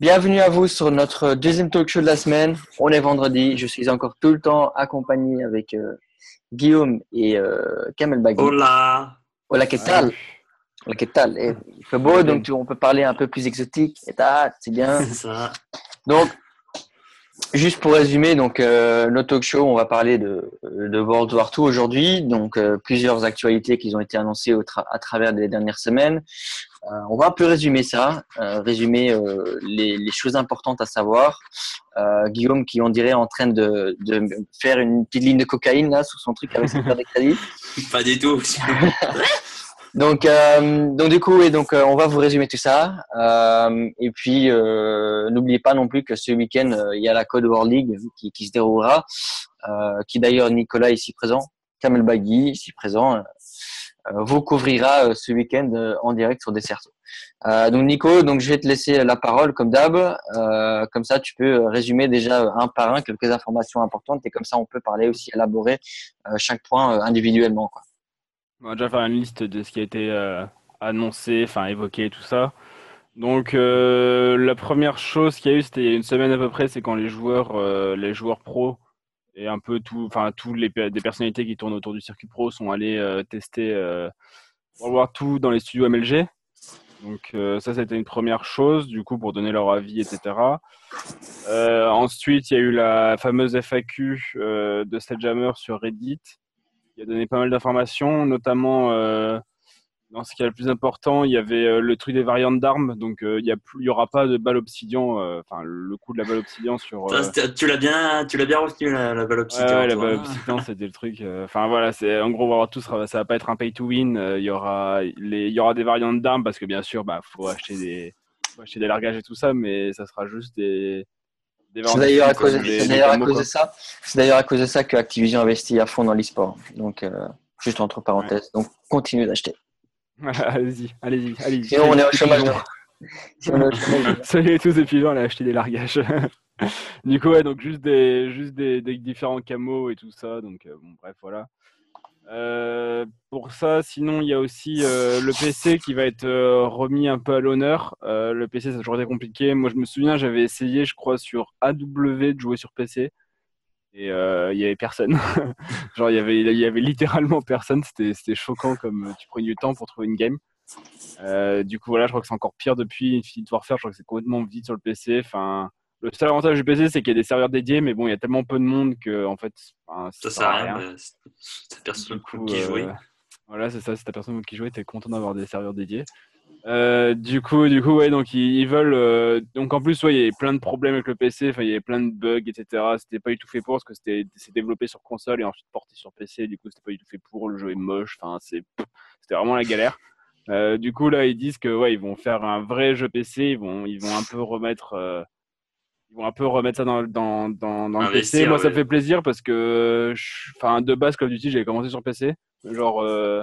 Bienvenue à vous sur notre deuxième talk show de la semaine. On est vendredi. Je suis encore tout le temps accompagné avec euh, Guillaume et euh, Kamel Bagui. Hola. Hola, ¿qué tal? Hola, ¿qué tal? Et il fait beau, donc tu- on peut parler un peu plus exotique. Et t'as, c'est bien. C'est ça. Donc, juste pour résumer, donc euh, notre talk show, on va parler de, de World War II aujourd'hui. Donc, euh, plusieurs actualités qui ont été annoncées au tra- à travers les dernières semaines. Euh, on va un peu résumer ça, euh, résumer euh, les, les choses importantes à savoir. Guillaume, qui on dirait est en train de, de faire une petite ligne de cocaïne là sur son truc avec son carte de crédit. Pas du tout. Donc, donc du coup, et donc on va vous résumer tout ça. Et puis, n'oubliez pas non plus que ce week-end, il y a la Code World League qui, qui se déroulera, qui d'ailleurs Nicolas ici présent, Kamel Bagui ici présent, vous couvrira euh, ce week-end euh, en direct sur Desserto. Euh, donc Nico, donc je vais te laisser la parole comme d'hab. Euh, comme ça, tu peux résumer déjà un par un quelques informations importantes et comme ça, on peut parler aussi élaborer euh, chaque point euh, individuellement. On va déjà faire une liste de ce qui a été euh, annoncé, enfin évoqué, tout ça. Donc euh, la première chose qu'il y a eu, c'était une semaine à peu près, c'est quand les joueurs, euh, les joueurs pros et un peu tout, enfin tous les des personnalités qui tournent autour du circuit pro sont allés euh, tester World War II dans les studios MLG. Donc euh, ça, c'était une première chose, du coup pour donner leur avis, etc. Euh, ensuite, il y a eu la fameuse FAQ euh, de Sledgehammer sur Reddit qui a donné pas mal d'informations, notamment dans ce qui est le plus important, il y avait euh, le truc des variantes d'armes, donc euh, il y a plus, il y aura pas de balle obsidian, euh, enfin le coup de la balle obsidian sur. Ça, euh, Tu l'as bien, tu l'as bien retenu la, la balle obsidian. ouais, la balle hein. obsidian, c'était le truc. euh, Enfin voilà, c'est en gros, on va voir tout, sera- ça va pas être un pay to win. euh, Il y aura, les, il y aura des variantes d'armes parce que bien sûr, bah, faut acheter des, faut acheter des largages et tout ça, mais ça sera juste des. C'est variantes d'ailleurs à cause, des- des à de ça. C'est d'ailleurs à cause de ça que Activision investit à fond dans l'e-sport. Donc, euh, juste entre parenthèses. Donc, continuez d'acheter. allez-y, allez-y, allez-y. Sinon, on est au chômage. pigeons. Sinon, on est au chômage. Soyez tous des largages. du coup, ouais, donc juste des, juste des, des différents camos et tout ça. Donc, euh, bon, bref, voilà. Euh, pour ça, sinon, il y a aussi euh, le PC qui va être remis un peu à l'honneur. Le PC, ça a toujours été compliqué. Moi, je me souviens, j'avais essayé, je crois, sur AW de jouer sur PC. Et euh, il y avait personne. Genre, il y avait, il y avait littéralement personne. C'était, choquant comme euh, tu prenais du temps pour trouver une game. Euh, du coup, voilà, je crois que c'est encore pire depuis Infinite Warfare. Je crois que c'est complètement vide sur le PC. Enfin, le seul avantage du PC, c'est qu'il y a des serveurs dédiés, mais bon, il y a tellement peu de monde que, en fait, enfin, Ça sert à rien. bah, c'est- personne coup, qui euh, jouait. Voilà, c'est ça, c'est ta personne qui jouait, t'es content d'avoir des serveurs dédiés. Euh, du coup, du coup, ouais, donc ils, ils veulent. euh, donc en plus, ouais, il y avait plein de problèmes avec le PC, enfin, il y avait plein de bugs, etc. C'était pas du tout fait pour parce que c'était c'est développé sur console et ensuite porté sur PC. Du coup, c'était pas du tout fait pour. Le jeu est moche. Enfin, c'est c'était vraiment la galère. Euh, du coup, là, ils disent que ouais, ils vont faire un vrai jeu PC. Ils vont, ils vont un peu remettre. ils vont un peu remettre ça dans, dans, dans, dans le PC. Moi, ça me fait plaisir parce que, enfin, de base, Call of Duty, j'avais commencé sur PC. Genre, euh,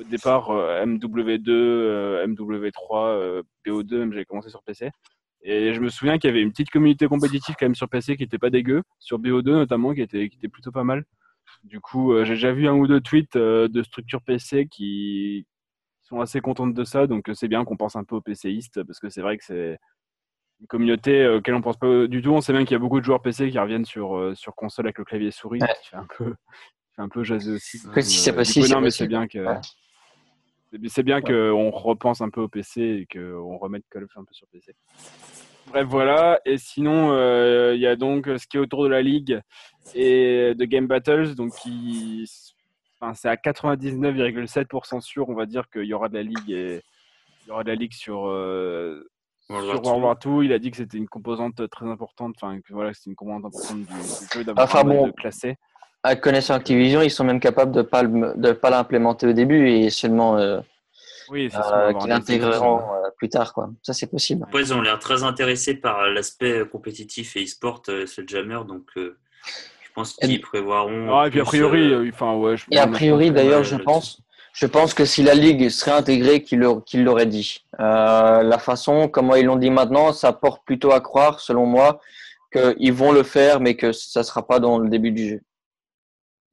au départ, euh, MW2, euh, MW3, euh, BO2, même j'avais commencé sur PC. Et je me souviens qu'il y avait une petite communauté compétitive quand même sur PC qui était pas dégueu, sur BO2 notamment, qui était, qui était plutôt pas mal. Du coup, euh, j'ai déjà vu un ou deux tweets euh, de structures PC qui sont assez contentes de ça, donc euh, c'est bien qu'on pense un peu aux PCistes, parce que c'est vrai que c'est une communauté euh, auquel on pense pas du tout. On sait bien qu'il y a beaucoup de joueurs PC qui reviennent sur, sur console avec le clavier souris, Ouais. qui fait un peu, qui fait un peu jaser aussi. Si c'est possible, non, mais c'est bien que Ouais. C'est- bien qu'on repense un peu au PC et qu'on remette Call of un peu sur PC. Bref, voilà. Et sinon, euh, il y a donc ce qui est autour de la ligue et de Game Battles, donc qui, enfin, c'est à 99,7% sûr, on va dire qu'il y aura de la ligue et il y aura de la ligue sur euh, World sur War World II. War II. Il a dit que c'était une composante très importante, enfin que voilà, c'était une composante importante du, du jeu d'avoir Enfin, bon. de classé. À connaissant Activision, ils sont même capables de pas le- de pas l'implémenter au début et seulement euh, Oui, euh, qu'ils l'intégreront euh, plus tard. Quoi. Ça, c'est possible. Après, ils ont l'air très intéressés par l'aspect compétitif et e-sport, euh, ce jammer, donc euh, je pense qu'ils prévoiront. Ah, et puis a priori, enfin ouais. je- Et a priori, d'ailleurs, je pense, je pense que si la ligue serait intégrée, qu'il le- qu'il l'aurait dit. Euh, la façon, comment ils l'ont dit maintenant, ça porte plutôt à croire, selon moi, qu'ils vont le faire, mais que ça sera pas dans le début du jeu.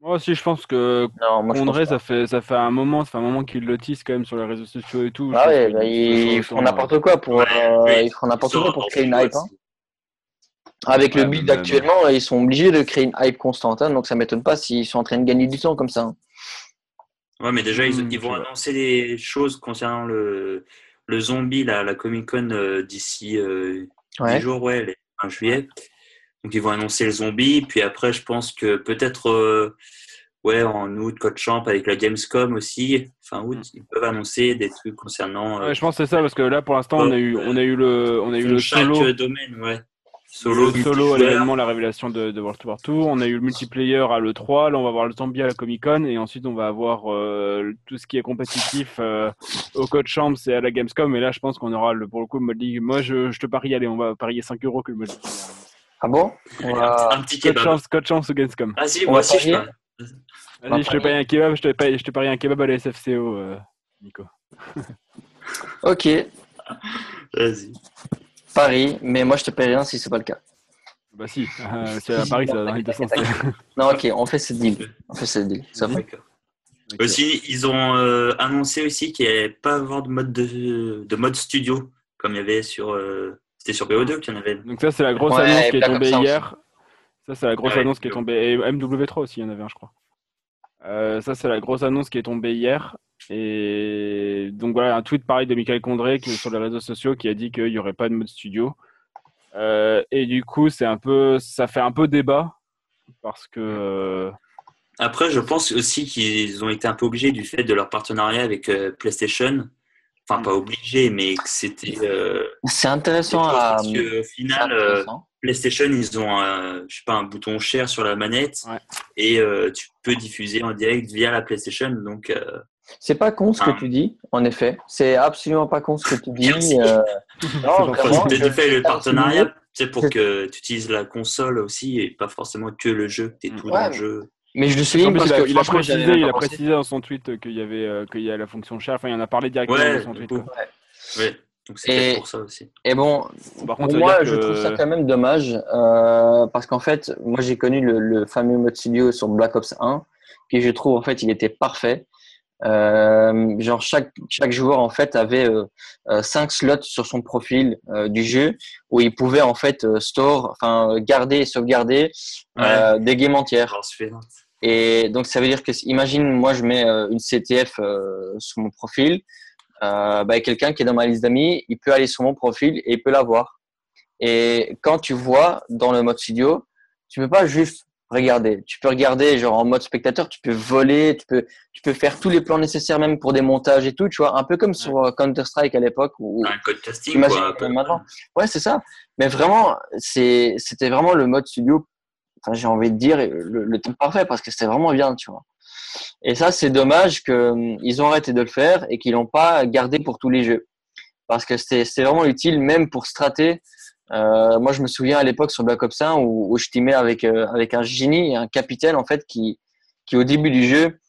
Moi aussi, je pense que Non, moi pense ça fait, ça fait un moment, ça fait un moment qu'ils le tissent quand même sur les réseaux sociaux et tout. Ah ouais, bah, toute ils font n'importe quoi pour, Ouais, euh, ils font n'importe Ils quoi pour créer une hype. hein. Avec le Ouais, build même- actuellement, ils sont obligés de créer une hype constante, hein, donc ça m'étonne pas s'ils sont en train de gagner du temps comme ça. hein. Ouais, mais déjà, ils, Hmm, ils vont annoncer des choses concernant le, le zombie, la, la Comic Con euh, d'ici euh, 10 Ouais. jours, ouais, le 1 juillet. Donc, ils vont annoncer le zombie. Puis après, je pense que peut-être euh, ouais, en août, Code Champ avec la Gamescom aussi. Fin août, ils peuvent annoncer des trucs concernant. euh, Ouais, je pense que c'est ça parce que là, pour l'instant, on a eu, on a eu le, on a eu le solo. domaine, ouais. Solo, le solo à l'événement, la révélation de, de World War 2. On a eu le multiplayer à l'E3. Là, on va voir le zombie à la Comic Con. Et ensuite, on va avoir euh, tout ce qui est compétitif euh, au Code Champs et à la Gamescom. Et là, je pense qu'on aura le, pour le coup le mode League. Moi, je, je te parie, allez, on va parier 5 euros que le mode League. Ah bon On Un, va- petit- un petit Code kebab. Champs, Code Champs ou Gamescom. On moi aussi, je parier peux. Vas-y, je te parie un kebab. Je te parie, je te parie un kebab à la SFCO, euh, Nico. Ok, Vas-y. Paris, mais moi je te paie rien si c'est pas le cas. Bah si, euh, si à Paris, ça va dans les deux sens. Non, ok, on fait cette deal. On fait cette deal. Ça va. D'accord. Aussi, ils ont euh, annoncé aussi qu'il n'y allait pas avoir de mode, de, de mode studio, comme il y avait sur. euh, C'était sur BO2 qu'il y en avait. Donc ça, c'est la grosse Ouais, annonce qui est tombée 1 aussi. hier. Ça, c'est la grosse Ouais, annonce qui est tombée. Et MW3 aussi, il y en avait un, je crois. Euh, ça, c'est la grosse annonce qui est tombée hier. Et donc voilà, un tweet pareil de Michael Condré qui est sur les réseaux sociaux qui a dit qu'il n'y aurait pas de mode studio. Euh, et du coup, c'est un peu, ça fait un peu débat parce que euh, Après, je pense aussi qu'ils ont été un peu obligés du fait de leur partenariat avec euh, PlayStation. Enfin, pas obligés, mais que c'était. euh, C'est intéressant à. parce que, au c'est final, euh. PlayStation, ils ont un, je sais pas, un bouton share sur la manette Ouais. et euh, tu peux diffuser en direct via la PlayStation. Donc, euh, C'est pas con ce que tu dis, en effet. C'est absolument pas con ce que tu dis. Merci. euh, Non, vraiment, je- fait le partenariat, sais, pour que tu utilises la console aussi et pas forcément que le jeu, que tu es tout Ouais. dans le jeu. Mais je le souligne parce il a, précisé, il a précisé dans son tweet qu'il y avait, euh, qu'il y a la fonction share. Enfin, il en a parlé directement Ouais, dans son tweet. Ouais. Donc, c'est pour ça aussi. Et bon, Par contre, moi, je que- trouve ça quand même dommage euh, parce qu'en fait, moi j'ai connu le, le fameux mode studio sur Black Ops 1, qui je trouve en fait il était parfait. Euh, genre chaque chaque joueur en fait avait euh, euh, cinq slots sur son profil euh, du jeu où il pouvait en fait euh, store, enfin garder et sauvegarder euh, des games entières. Et donc, ça veut dire que, imagine, moi, je mets euh, une CTF euh, sur mon profil. Euh, bah, quelqu'un qui est dans ma liste d'amis, il peut aller sur mon profil et il peut la voir. Et quand tu vois dans le mode studio, tu peux pas juste regarder. Tu peux regarder genre en mode spectateur, tu peux voler, tu peux, tu peux faire tous les plans nécessaires même pour des montages et tout, tu vois, un peu comme sur euh, Counter Strike à l'époque où, Un code casting, quoi. maintenant. Ouais, c'est ça. Mais vraiment, c'est, c'était vraiment le mode studio. Enfin, j'ai envie de dire le, le temps parfait parce que c'était vraiment bien, tu vois. Et ça, c'est dommage que hum, ont arrêté de le faire et qu'ils l'ont pas gardé pour tous les jeux parce que c'était, c'était vraiment utile même pour strater. Euh, moi, je me souviens à l'époque sur Black Ops 1 où, où je teamais avec euh, avec un génie un capitaine en fait qui qui au début du jeu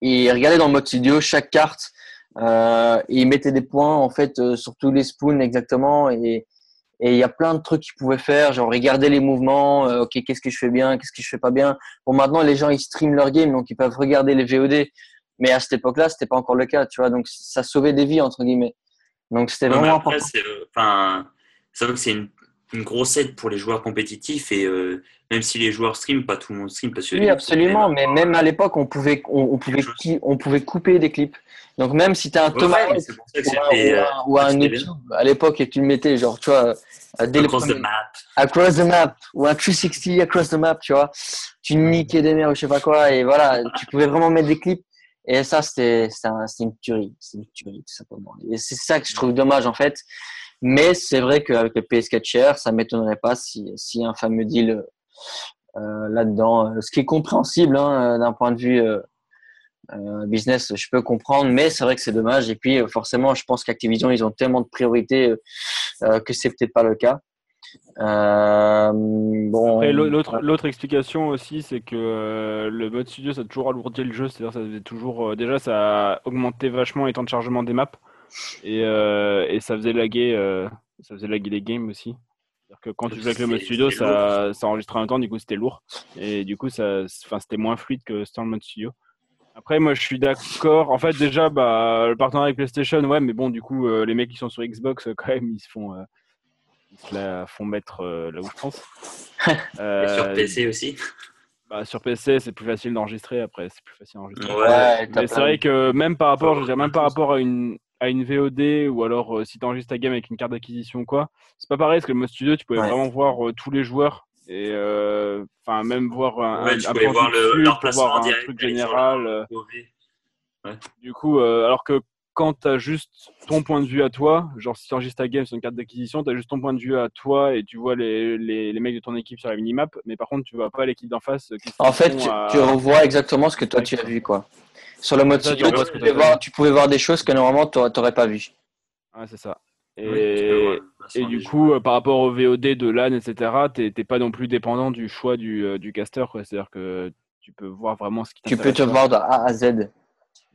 il regardait dans le mode studio chaque carte euh, et il mettait des points en fait sur tous les spoons exactement et et il y a plein de trucs qu'il pouvait faire genre regarder les mouvements ok qu'est-ce que je fais bien qu'est-ce que je fais pas bien. Bon maintenant les gens ils streament leur game donc ils peuvent regarder les VOD mais à cette époque-là c'était pas encore le cas tu vois donc ça sauvait des vies entre guillemets. Donc c'était Ouais, mais vraiment après, important c'est vrai que c'est une, une grosse aide pour les joueurs compétitifs et euh, même si les joueurs stream, pas tout le monde stream parce que Oui, absolument, mais même à l'époque, on pouvait, on, on pouvait, qui- on pouvait couper des clips. Donc même si tu as un Ouais, que ou un, ou. YouTube à l'époque et tu le mettais, genre, tu vois, euh, dès le across the premier- map. across the map ou un 360 across the map, tu vois, tu niquais des mers ou je sais pas quoi et voilà, tu pouvais vraiment mettre des clips. Et ça, c'était un- une tuerie, c'est une tuerie tout simplement. Et c'est ça que je trouve dommage en fait. Mais c'est vrai qu'avec le PS4 Share, ça m'étonnerait pas si, si un fameux deal euh, là-dedans, euh, ce qui est compréhensible hein, euh, d'un point de vue euh, business, je peux comprendre, mais c'est vrai que c'est dommage. Et puis forcément, je pense qu'Activision, ils ont tellement de priorités euh, que c'est peut-être pas le cas. Euh, bon, l'autre, l'autre explication aussi, c'est que euh, le mode studio, ça a toujours alourdi le jeu. C'est-à-dire, ça faisait toujours, euh, déjà, ça a augmenté vachement les temps de chargement des maps et, euh, et ça faisait laguer, euh, ça faisait laguer les games aussi. que quand tu joues avec le mode studio, ça, ça enregistre en même temps, du coup c'était lourd. Et du coup, ça, c'était moins fluide que c'était en mode studio. Après, moi je suis d'accord. En fait, déjà, bah, le partenariat avec PlayStation, ouais, mais bon, du coup, euh, les mecs qui sont sur Xbox, quand même, ils se font, euh, ils se la font mettre euh, là où je pense. Et sur PC aussi bah, sur PC, c'est plus facile d'enregistrer. Après, c'est plus facile d'enregistrer. Ouais, mais c'est vrai que même par rapport, je veux dire, même par rapport à une, à une VOD ou alors euh, si tu enregistres ta game avec une carte d'acquisition ou quoi, c'est pas pareil parce que le mode studio, tu pouvais vraiment voir euh, tous les joueurs et euh, enfin même voir un, ouais, tu un, voir le, leur placement un truc général. Du coup, alors que quand tu as juste ton point de vue à toi, genre si tu enregistres ta game sur une carte d'acquisition, tu as juste ton point de vue à toi et tu vois les, les, les, mecs de ton équipe sur la minimap, mais par contre, tu vois pas l'équipe d'en face. en fait, tu, tu, revois exactement ce que toi tu as vu, quoi. Sur le mode studio, tu, pouvais voir, des choses que normalement tu n'aurais pas vues. Ouais, c'est ça. Et, et du coup, euh, par rapport au VOD de LAN, etc., tu n'es pas non plus dépendant du choix du, euh, du caster. C'est-à-dire que tu peux voir vraiment ce qui Tu peux te voir de A à Z.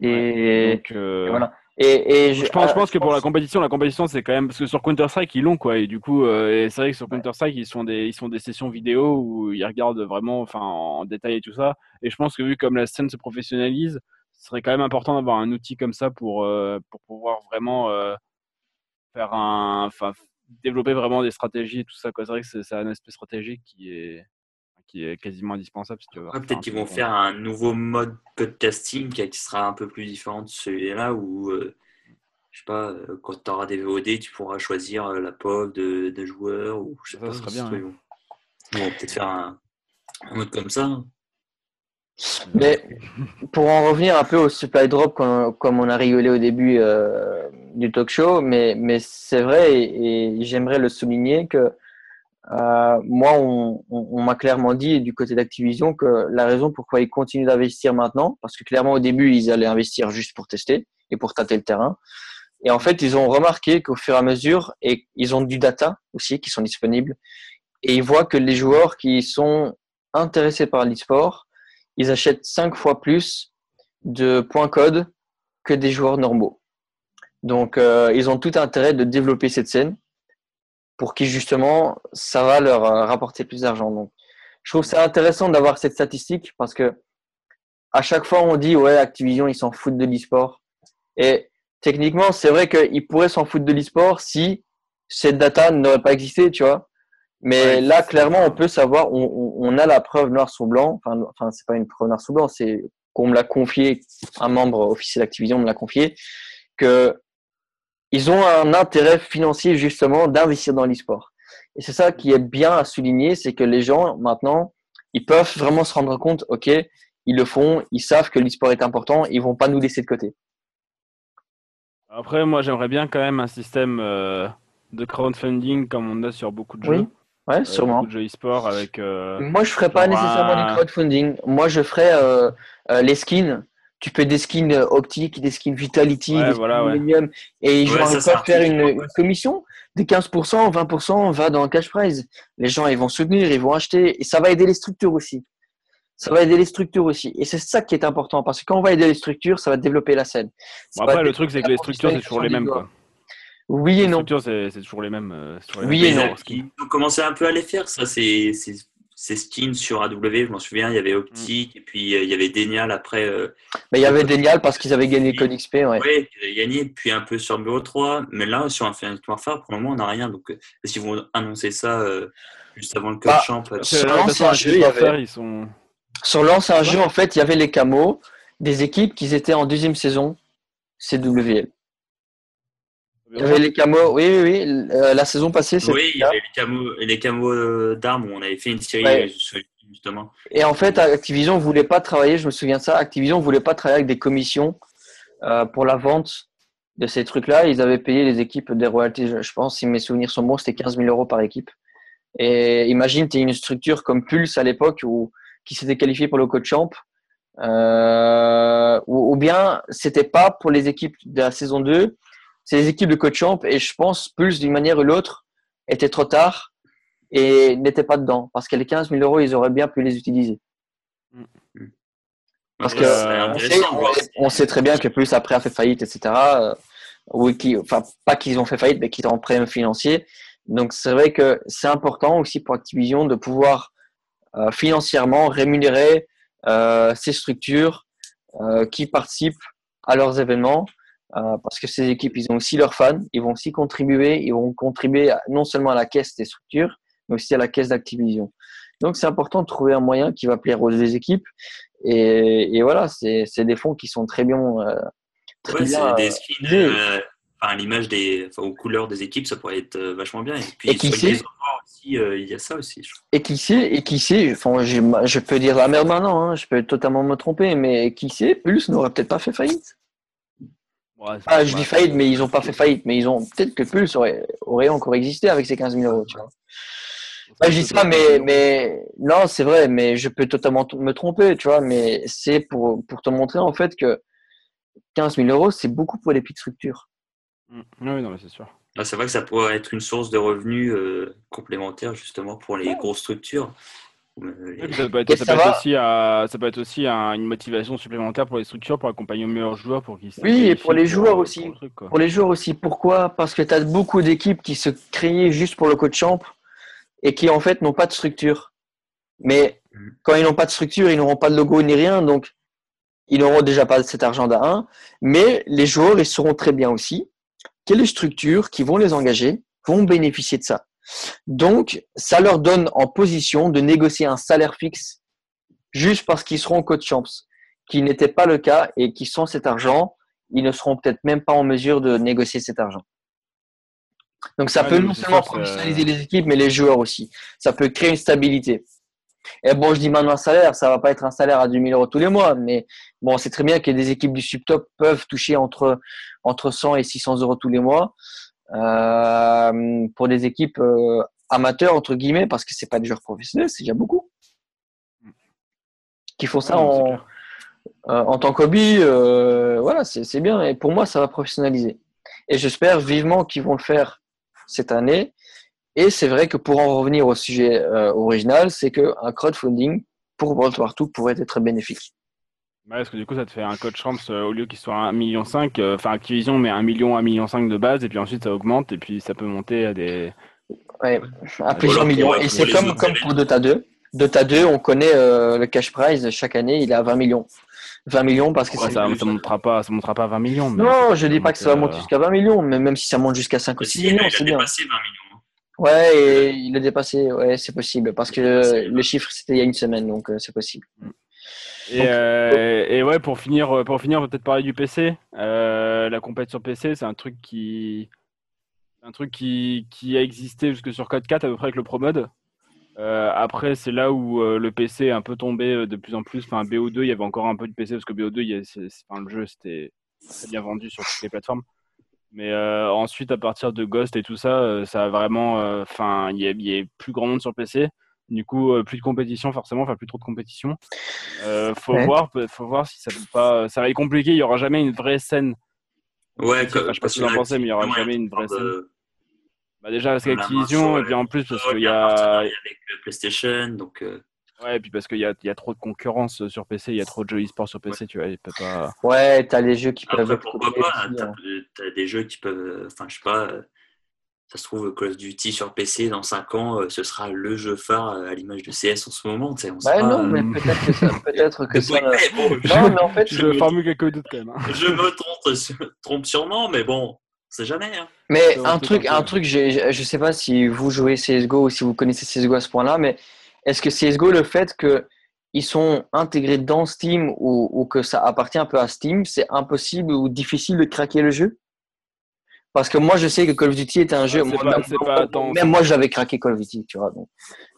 Et, euh, voilà. Et, je, pense, je, pense, que pour la compétition, la compétition c'est quand même parce que sur Counter Strike ils l'ont quoi. Et du coup c'est vrai que sur Counter Strike ils sont des ils sont des sessions vidéo où ils regardent vraiment enfin en détail et tout ça. Et je pense que vu comme la scène se professionnalise ce serait quand même important d'avoir un outil comme ça pour, euh, pour pouvoir vraiment euh, faire un, enfin, développer vraiment des stratégies et tout ça. C'est vrai que c'est un aspect stratégique qui est, qui est quasiment indispensable. Si Peut-être qu'ils vont faire un nouveau mode podcasting qui sera un peu plus différent de celui-là où, euh, je sais pas, quand tu auras des VOD, tu pourras choisir la POV de, de joueurs ou je sais ça, pas. serait bien. Ils vont peut-être faire un, un, mode comme ça. Hein. Mais pour en revenir un peu au supply drop, comme, on a rigolé au début euh, du talk show, mais, mais c'est vrai et, j'aimerais le souligner que euh, moi, on, m'a clairement dit du côté d'Activision que la raison pourquoi ils continuent d'investir maintenant, parce que clairement au début, ils allaient investir juste pour tester et pour tâter le terrain. Et en fait, ils ont remarqué qu'au fur et à mesure, et ils ont du data aussi qui sont disponibles, et ils voient que les joueurs qui sont intéressés par l'e-sport, ils achètent cinq fois plus de points code que des joueurs normaux. Donc, euh, ils ont tout intérêt de développer cette scène pour qui, justement, ça va leur euh, rapporter plus d'argent. Donc, je trouve ça intéressant d'avoir cette statistique parce que à chaque fois, on dit, ouais, Activision, ils s'en foutent de l'e-sport. Et techniquement, c'est vrai qu'ils pourraient s'en foutre de l'e-sport si cette data n'aurait pas existé, tu vois. Mais là, clairement, on peut savoir, on, a la preuve noir sur blanc. Enfin, enfin c'est pas une preuve noir sur blanc, c'est qu'on me l'a confié, un membre officiel d'Activision me l'a confié, que ils ont un intérêt financier justement d'investir dans l'e-sport. Et c'est ça qui est bien à souligner, c'est que les gens maintenant, ils peuvent vraiment se rendre compte, ok, ils le font, ils savent que l'e-sport est important, ils vont pas nous laisser de côté. Après, moi, j'aimerais bien quand même un système euh, de crowdfunding comme on a sur beaucoup de jeux. Ouais, euh, sûrement. de jeux e-sport avec. Euh, Moi, je ferais pas nécessairement du crowdfunding. Moi, je ferais euh, les skins. Tu peux des skins optiques, des skins Vitality, des skins Millennium. Et je vais pas faire une, commission des 15%, 20% va dans le cash prize. Les gens, ils vont soutenir, ils vont acheter. Et ça va aider les structures aussi. Ça va aider les structures aussi. Et c'est ça qui est important. Parce que quand on va aider les structures, ça va développer la scène. après, le truc, c'est que les structures, c'est toujours les mêmes. Quoi. Oui et non. C'est toujours les mêmes. Euh, oui et non. Ils ont commencé un peu à les faire, ça. C'est ces skins sur AW, je m'en souviens, il y avait Optic mm. et puis euh, il y avait Denial après. Euh, mais il y avait Denial parce qu'ils avaient gagné Code XP. Ouais. Oui, ils avaient gagné, puis un peu sur Bureau 3. Mais là, sur Infinite Warfare, pour le moment, on n'a rien. Donc, est-ce qu'ils vont annoncer ça juste avant le Code bah, Champ Sur l'ancien jeu, ils sont... Sur l'ancien jeu, en fait, il y avait les camos des équipes qui étaient en deuxième saison CWL. Il y avait les camos, oui, oui, oui. Euh, la saison passée, c'était. Oui, il y avait les camos, les camos euh, d'armes où on avait fait une série justement. Et en fait, Activision ne voulait pas travailler, je me souviens de ça, Activision ne voulait pas travailler avec des commissions euh, pour la vente de ces trucs-là. Ils avaient payé les équipes des royalties, je pense, si mes souvenirs sont bons, c'était 15 000 euros par équipe. Et imagine, tu es une structure comme Pulse à l'époque où, qui s'était qualifiée pour le coach champ. Euh, ou, ou, bien c'était pas pour les équipes de la saison 2 c'est les équipes de coach champ et je pense plus d'une manière ou l'autre était trop tard et n'était pas dedans parce que les 15 000 euros ils auraient bien pu les utiliser. Mm. Parce que on, sait, très bien que plus après a fait faillite, etc. Euh, ou qui, enfin pas qu'ils ont fait faillite, mais qu'ils ont en problème financier. Donc c'est vrai que c'est important aussi pour Activision de pouvoir euh, financièrement rémunérer euh, ces structures qui participent à leurs événements euh, parce que ces équipes, ils ont aussi leurs fans, ils vont aussi contribuer, ils vont contribuer non seulement à la caisse des structures, mais aussi à la caisse d'Activision. Donc c'est important de trouver un moyen qui va plaire aux deux équipes. Et, et voilà, c'est des fonds qui sont très bien. Euh, très ouais, bien des skins, euh, à l'image des, enfin, aux couleurs des équipes, ça pourrait être vachement bien. Et puis et qui sait, aussi, euh, il y a ça aussi. Et qui sait, et qui sait, enfin, je, je peux dire la merde maintenant, hein, je peux totalement me tromper, mais qui sait, Pulse n'aurait peut-être pas fait faillite. Ouais, ah, je dis faillite, mais ils n'ont pas fait faillite, mais ils ont peut-être que Pulse aurait, aurait encore existé avec ces 15 000 euros, tu vois. Bah, je dis ça, mais, mais non, c'est vrai, mais je peux totalement me tromper, tu vois, mais c'est pour, pour te montrer en fait que 15 000 euros, c'est beaucoup pour les petites structures. Mmh. Oui, non, c'est sûr. Ah, c'est vrai que ça pourrait être une source de revenus euh, complémentaire justement pour les grosses structures. Ça peut, être, ça, peut être aussi, ça peut être aussi une motivation supplémentaire pour les structures pour accompagner aux meilleurs joueurs pour qu'ils Oui, et pour les joueurs aussi. Pour, les joueurs aussi. Pourquoi? Parce que tu as beaucoup d'équipes qui se créent juste pour le coach champ et qui en fait n'ont pas de structure. Mais mm. quand ils n'ont pas de structure, ils n'auront pas de logo ni rien, donc ils n'auront déjà pas cet argent d'un. Mais les joueurs, ils seront très bien aussi. Quelles structures qui vont les engager vont bénéficier de ça Donc, ça leur donne en position de négocier un salaire fixe juste parce qu'ils seront coach champs, qui n'était pas le cas et qui sont cet argent, ils ne seront peut-être même pas en mesure de négocier cet argent. Donc ça peut non seulement professionnaliser les équipes, mais les joueurs aussi. Ça peut créer une stabilité. Et bon, je dis maintenant un salaire, ça va pas être un salaire à 2000 euros tous les mois, mais bon, c'est très bien que des équipes du subtop peuvent toucher entre, entre 100 et 600 euros tous les mois. Euh, pour des équipes euh, amateurs, entre guillemets, parce que c'est pas des joueurs professionnels, c'est déjà beaucoup. Qui font ça en, euh, en tant qu'hobby, voilà, c'est bien. Et pour moi, ça va professionnaliser. Et j'espère vivement qu'ils vont le faire cette année. Et c'est vrai que pour en revenir au sujet original, c'est qu'un crowdfunding pour World War II pourrait être bénéfique. Ouais, parce que du coup, ça te fait un code champs euh, au lieu qu'il soit 1,5 million, euh, enfin Activision met 1 million, 1,5 million de base, et puis ensuite ça augmente, et puis ça peut monter à des. Ouais, à plusieurs millions. Et c'est comme, comme pour Dota 2. Dota 2, on connaît le cash prize chaque année, il est à 20 millions. 20 millions parce que ça ne montera pas ça montera pas 20 millions non je dis pas que ça va monter jusqu'à 20 millions mais même si ça monte jusqu'à 5 ou 6 millions c'est bien 20 millions. ouais et il a dépassé ouais c'est possible parce que le chiffre c'était il y a une semaine donc euh, c'est possible et, euh, et, ouais pour finir pour finir on va peut-être parler du PC euh, la compétition sur PC c'est un truc qui un truc qui, qui a existé jusque sur Code 4 à peu près avec le Pro Mode euh, après, c'est là où le PC est un peu tombé de plus en plus. Enfin, BO2, il y avait encore un peu de PC parce que BO2, il y a, le jeu, c'était très bien vendu sur toutes les plateformes. Mais ensuite, à partir de Ghost et tout ça, ça a vraiment. Enfin, il y, a plus grand monde sur PC. Du coup, plus de compétition, forcément, enfin, plus trop de compétition. faut, voir, faut voir si ça peut pas. Ça va être compliqué, il n'y aura jamais une vraie scène. Ouais, je sais pas ce que vous en pensez, mais il n'y aura jamais une vraie scène. Bah déjà parce qu'Activision, et puis en plus parce qu'il y a. Avec PlayStation, donc. Euh, ouais, et puis parce qu'il y a, y a trop de concurrence sur PC, il y a trop de jeux e-sport sur PC, tu vois, il peut pas. Ouais, t'as les jeux qui peuvent. Pourquoi pas T'as as des jeux qui peuvent. Enfin, je sais pas. Euh, ça se trouve, Call of Duty sur PC, dans 5 ans, euh, ce sera le jeu phare à l'image de CS en ce moment. Tu sais, on bah non, mais peut-être que ça. Peut-être que ça... bon, non, mais en fait, je, je formule quelques doutes quand même. Hein. Je me trompe, trompe sûrement, mais bon, c'est jamais. Hein. Mais un truc, un truc, je ne sais pas si vous jouez CSGO ou si vous connaissez CSGO à ce point-là, mais est-ce que CSGO, le fait qu'ils sont intégrés dans Steam ou, que ça appartient un peu à Steam, c'est impossible ou difficile de craquer le jeu? Parce que moi, je sais que Call of Duty est un jeu. moi, même, moi, j'avais craqué Call of Duty, tu vois.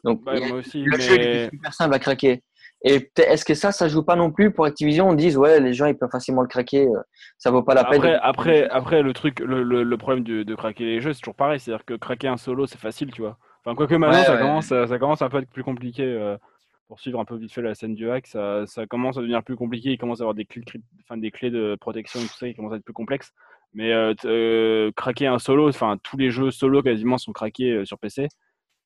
Donc, moi aussi, le jeu est super simple à craquer. Et est-ce que ça, ça joue pas non plus pour Activision? On dise ouais, les gens ils peuvent facilement le craquer, euh, ça vaut pas la après, peine. Après, après le truc, le, le, problème de, de, craquer les jeux, c'est toujours pareil, c'est-à-dire que craquer un solo, c'est facile, tu vois. Enfin, quoique maintenant, ça, Commence, ça, commence un peu à être plus compliqué. Euh, pour suivre un peu vite fait la scène du hack, ça, ça commence à devenir plus compliqué. Il commence à avoir des clés, enfin, des clés de protection et tout ça, qui commence à être plus complexe. Mais euh, craquer un solo, enfin tous les jeux solo quasiment sont craqués sur PC.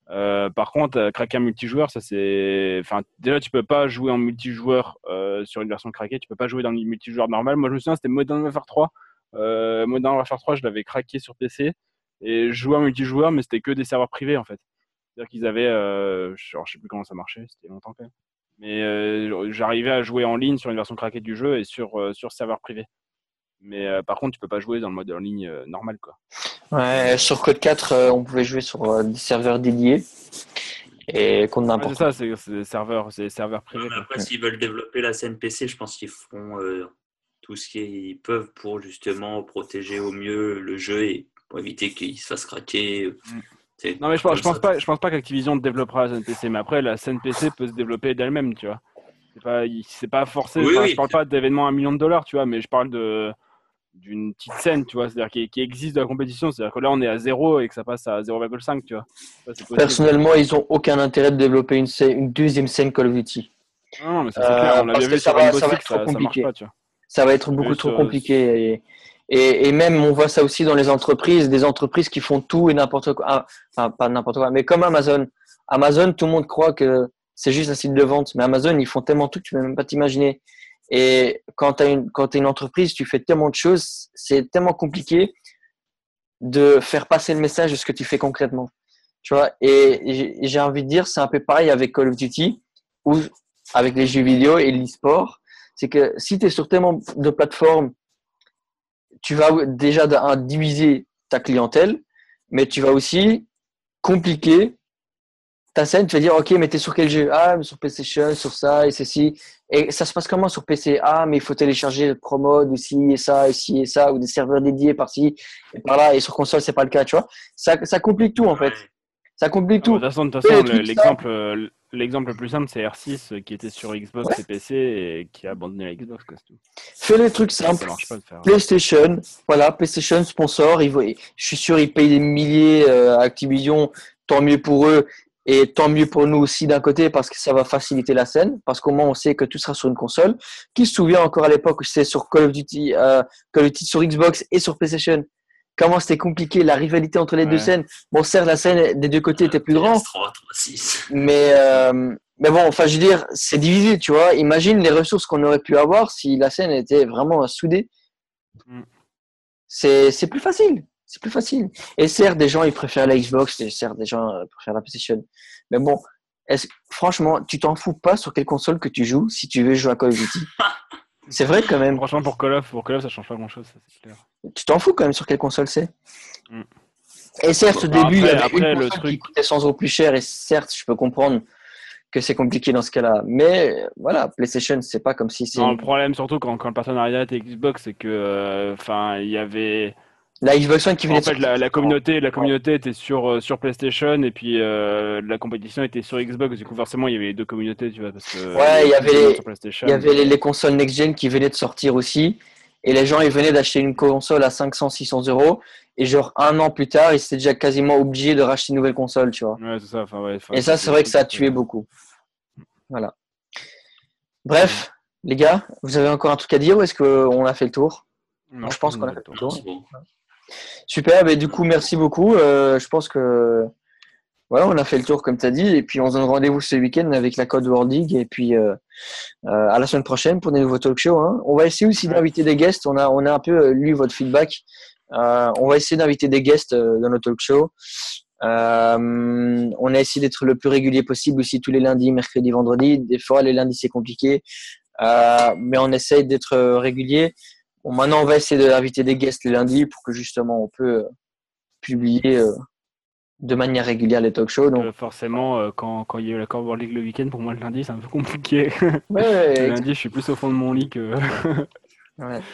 Euh, par contre, euh, craquer un multijoueur, ça c'est. Déjà, tu peux pas jouer en multijoueur euh, sur une version craquée. Tu peux pas jouer dans le multijoueur normal. Moi, je me souviens, c'était Modern Warfare 3. Modern Warfare 3, je l'avais craqué sur PC. Et je en multijoueur, mais c'était que des serveurs privés en fait. C'est-à-dire qu'ils avaient, euh, je, sais plus comment ça marchait, c'était longtemps quand même. Mais euh, j'arrivais à jouer en ligne sur une version craquée du jeu et sur, euh, sur serveur privé. Mais euh, par contre, tu peux pas jouer dans le mode en ligne euh, normal quoi. Ouais, sur Code 4, euh, on pouvait jouer sur euh, des serveurs dédiés et contre Ouais, n'importe c'est ça, c'est des serveurs, c'est des serveurs privés. Ouais, après, s'ils veulent développer la scène PC, je pense qu'ils feront euh, tout ce qu'ils peuvent pour justement protéger au mieux le jeu et pour éviter qu'il se fasse craquer. Mm. Non mais je pense, je pense pas, je pense pas qu'Activision développera la scène PC, mais après la scène PC peut se développer d'elle-même, tu vois. C'est pas, c'est pas forcé. Oui, enfin, oui. Je parle pas d'événements à un million de dollars, tu vois, mais je parle de d'une petite scène, tu vois, c'est-à-dire qui, qui existe de la compétition, c'est-à-dire que là on est à 0 et que ça passe à 0,5, tu vois. Ça. Personnellement, ils ont aucun intérêt de développer une, scène- une deuxième scène Call of Duty. Non, non, mais ça c'est Euh, on vu ça sur va- ça va être trop ça, ça marche compliqué. pas, tu vois. Ça va être beaucoup trop sur- compliqué. Et, et, et même, on voit ça aussi dans les entreprises, des entreprises qui font tout et n'importe quoi. Ah, Enfin, pas n'importe quoi, mais comme Amazon. Amazon, tout le monde croit que c'est juste un site de vente. Mais Amazon, ils font tellement tout que tu peux même pas t'imaginer. Et quand tu as t'as une entreprise, tu fais tellement de choses, c'est tellement compliqué de faire passer le message de ce que tu fais concrètement. Tu vois, et j'ai- envie de dire, c'est un peu pareil avec Call of Duty ou avec les jeux vidéo et l'e-sport. C'est que si tu es sur tellement de plateformes, tu vas déjà diviser ta clientèle, mais tu vas aussi compliquer ta scène. Tu vas dire, OK, mais tu es sur quel jeu Ah, mais sur PlayStation, sur ça et ceci. Et ça se passe comment sur PC Ah, mais il faut télécharger le Promode ou ci et ça, et ci et ça, ou des serveurs dédiés par-ci et par-là. Et sur console, c'est pas le cas, tu vois. Ça, ça complique tout, en fait. Ça complique Ah, tout. bah, De toute façon, l'exemple, euh, l'exemple le plus simple, c'est R6 euh, qui était sur Xbox Ouais. et PC et qui a abandonné la Xbox. Quoi, c'est tout. Fais les trucs simples. marche pas de faire. PlayStation, voilà, PlayStation sponsor, ils, je suis sûr ils payent des milliers euh, à Activision, tant mieux pour eux et tant mieux pour nous aussi d'un côté parce que ça va faciliter la scène, parce qu'au moins on sait que tout sera sur une console. Qui se souvient encore à l'époque où c'était sur Call of Duty, euh, Call of Duty sur Xbox et sur PlayStation? Comment c'était compliqué la rivalité entre les deux scènes. Bon, certes la scène des deux côtés était plus grande, PS3, 3.6. mais, euh, mais bon, enfin, je veux dire, c'est divisé, tu vois. Imagine les ressources qu'on aurait pu avoir si la scène était vraiment soudée. Mm. C'est, c'est plus facile. C'est plus facile. Et certes, des gens, ils préfèrent la Xbox, et certes, des gens euh, préfèrent la PlayStation. Mais bon, est-ce, franchement, tu t'en fous pas sur quelle console que tu joues si tu veux jouer à Call of Duty? c'est vrai quand même. Franchement, pour Call of, pour Call of, ça change pas grand-chose, ça, c'est clair. Tu t'en fous quand même sur quelle console c'est? Mm. Et certes, au début, il y avait après, une le console qui truc- coûtait 100 euros plus cher, et certes, je peux comprendre que c'est compliqué dans ce cas-là. Mais voilà, PlayStation, c'est pas comme si c'est. Non, le problème, surtout quand, quand le partenariat était Xbox, c'est que, euh, enfin, il y avait. La Xbox One qui venait En de fait, la, la communauté, la communauté était sur, euh, sur PlayStation et puis euh, la compétition était sur Xbox. Du coup, forcément, il y avait les deux communautés, tu vois. Parce que, Ouais, il y avait les-. Il y avait les, les consoles next-gen qui venaient de sortir aussi. Et les gens, ils venaient d'acheter une console à 500, 600 euros. Et genre, un an plus tard, ils étaient déjà quasiment obligés de racheter une nouvelle console, tu vois. Ouais, c'est ça. Enfin, ouais, enfin, Et ça, c'est vrai que ça a tué beaucoup. Voilà. Bref, les gars, vous avez encore un truc à dire ou est-ce qu'on a fait le tour? Non, Je pense qu'on a fait le tour. Super, mais du coup, merci beaucoup. Euh, je pense que voilà, on a fait le tour comme tu as dit. Et puis, on se donne rendez-vous ce week-end avec la Code World League. Et puis, euh, euh, à la semaine prochaine pour des nouveaux talk shows. hein. On va essayer aussi d'inviter des guests. On a, un peu lu votre feedback. On va essayer d'inviter des guests dans nos talk shows. On a essayé d'être le plus régulier possible aussi tous les lundis, mercredis, vendredis. Des fois, les lundis, c'est compliqué. Mais on essaye d'être régulier. Bon, maintenant, on va essayer d'inviter des guests les lundis pour que justement on peut euh, publier euh, de manière régulière les talk shows. Donc, Euh, forcément, euh, quand, quand il y a eu la World League le week-end, pour moi, le lundi, c'est un peu compliqué. ouais, le lundi, je suis plus au fond de mon lit que. ouais.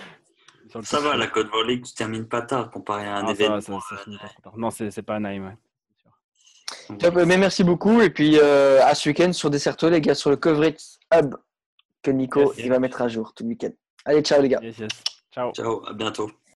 Ça va, la Code Volley, tu termines pas tard comparé à un ça événement. ça, ça. Non, c'est c'est pas Anaheim, ouais. Top, mais merci beaucoup. Et puis euh, à ce week-end sur Desserto, les gars, sur le Coverage Hub que Nico Yes, il yes. va mettre à jour tout le week-end. Allez, ciao les gars. Yes, yes. Ciao. Ciao, à bientôt.